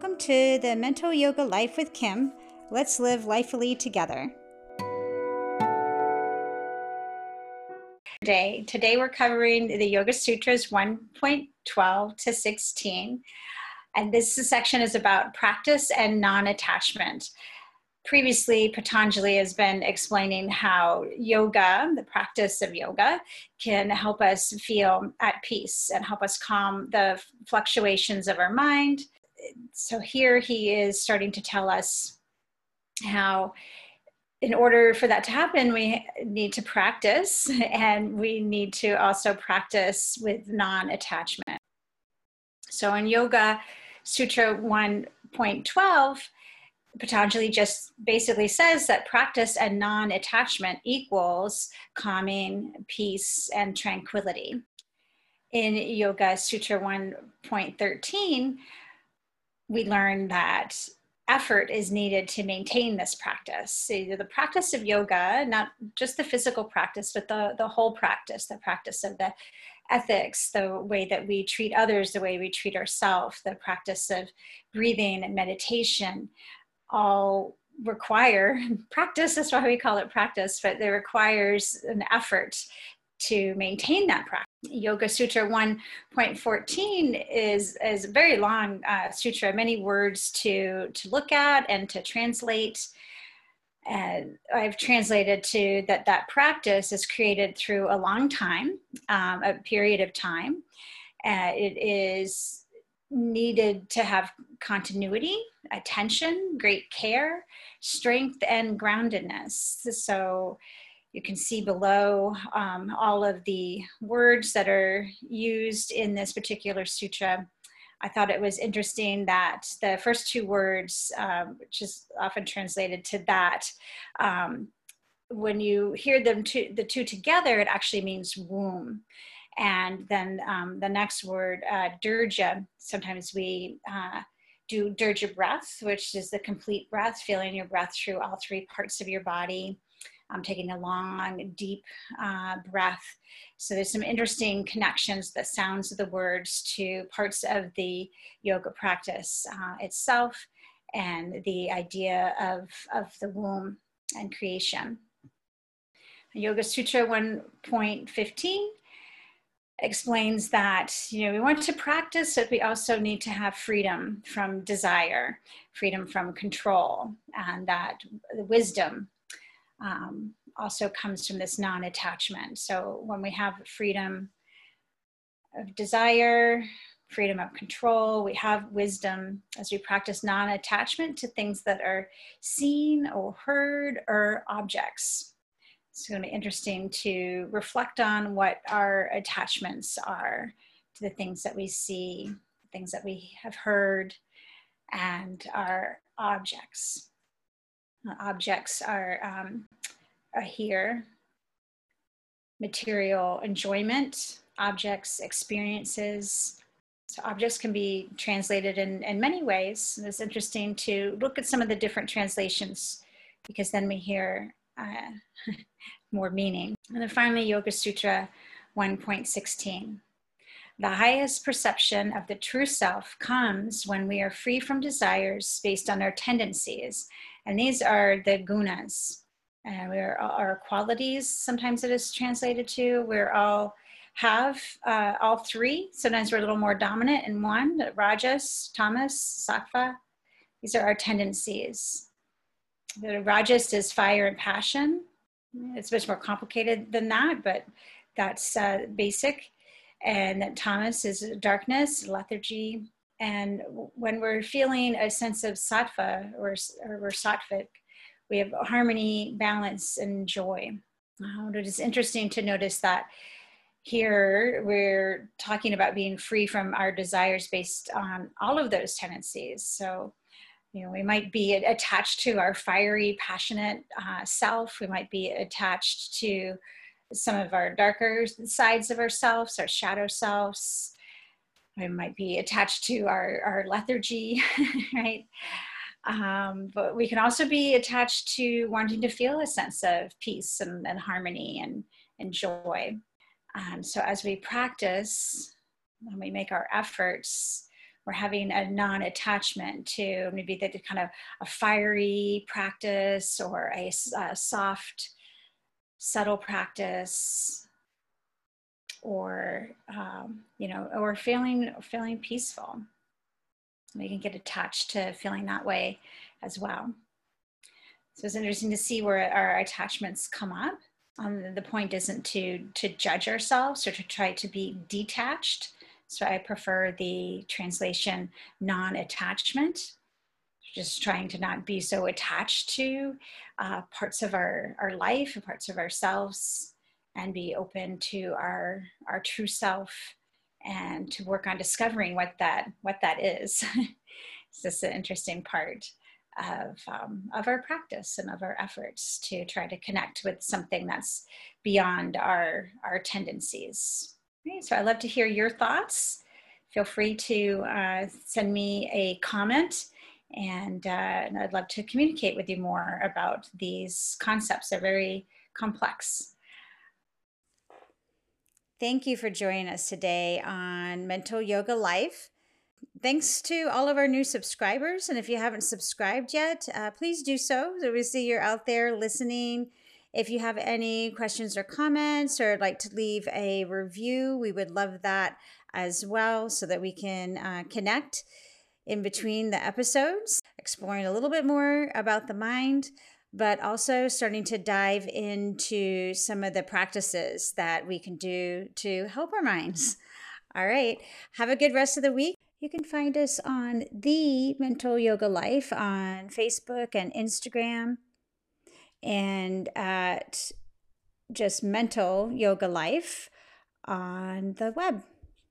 Welcome to the Mental Yoga Life with Kim. Let's live lifely together. Today, today we're covering the Yoga Sutras 1.12 to 16. And this section is about practice and non attachment. Previously, Patanjali has been explaining how yoga, the practice of yoga, can help us feel at peace and help us calm the fluctuations of our mind so here he is starting to tell us how in order for that to happen we need to practice and we need to also practice with non-attachment. So in yoga sutra 1.12 patanjali just basically says that practice and non-attachment equals calming peace and tranquility. In yoga sutra 1.13 we learn that effort is needed to maintain this practice. So the practice of yoga, not just the physical practice, but the, the whole practice, the practice of the ethics, the way that we treat others, the way we treat ourselves, the practice of breathing and meditation, all require practice. That's why we call it practice, but it requires an effort to maintain that practice. Yoga Sutra 1.14 is, is a very long uh, sutra, many words to, to look at and to translate. And I've translated to that that practice is created through a long time, um, a period of time. Uh, it is needed to have continuity, attention, great care, strength, and groundedness. So you can see below um, all of the words that are used in this particular sutra. I thought it was interesting that the first two words, um, which is often translated to that, um, when you hear them to, the two together, it actually means womb. And then um, the next word, uh, dirja, sometimes we uh, do dirja breath, which is the complete breath, feeling your breath through all three parts of your body um, taking a long, deep uh, breath. So there's some interesting connections, the sounds of the words to parts of the yoga practice uh, itself and the idea of, of the womb and creation. Yoga Sutra 1.15 explains that you know we want to practice but we also need to have freedom from desire freedom from control and that the wisdom um, also comes from this non attachment. So when we have freedom of desire, freedom of control, we have wisdom as we practice non attachment to things that are seen or heard or objects. It's going to be interesting to reflect on what our attachments are to the things that we see, things that we have heard, and our objects objects are, um, are here. Material enjoyment, objects, experiences. So objects can be translated in, in many ways. And it's interesting to look at some of the different translations because then we hear uh, more meaning. And then finally, Yoga Sutra 1.16. The highest perception of the true self comes when we are free from desires based on our tendencies and these are the gunas. Uh, we're our qualities. Sometimes it is translated to. We're all have uh, all three. Sometimes we're a little more dominant in one. Rajas, tamas, sattva. These are our tendencies. The rajas is fire and passion. It's much more complicated than that, but that's uh, basic. And tamas is darkness, lethargy, and when we're feeling a sense of sattva or, or we're sattvic, we have harmony, balance, and joy. It is interesting to notice that here we're talking about being free from our desires based on all of those tendencies. So, you know, we might be attached to our fiery, passionate uh, self. We might be attached to some of our darker sides of ourselves, our shadow selves it might be attached to our, our lethargy, right? Um, but we can also be attached to wanting to feel a sense of peace and, and harmony and, and joy. Um, so as we practice, when we make our efforts, we're having a non-attachment to maybe the kind of a fiery practice or a, a soft, subtle practice, or um, you know, or feeling feeling peaceful. We can get attached to feeling that way as well. So it's interesting to see where our attachments come up. Um, the point isn't to to judge ourselves or to try to be detached. So I prefer the translation non-attachment, just trying to not be so attached to uh, parts of our, our life and parts of ourselves and be open to our, our true self and to work on discovering what that, what that is. it's just an interesting part of, um, of our practice and of our efforts to try to connect with something that's beyond our, our tendencies. Okay, so I'd love to hear your thoughts. Feel free to uh, send me a comment and, uh, and, I'd love to communicate with you more about these concepts. They're very complex. Thank you for joining us today on Mental Yoga Life. Thanks to all of our new subscribers. And if you haven't subscribed yet, uh, please do so. So we see you're out there listening. If you have any questions or comments or like to leave a review, we would love that as well so that we can uh, connect in between the episodes, exploring a little bit more about the mind, but also starting to dive into some of the practices that we can do to help our minds. All right. Have a good rest of the week. You can find us on The Mental Yoga Life on Facebook and Instagram, and at just Mental Yoga Life on the web.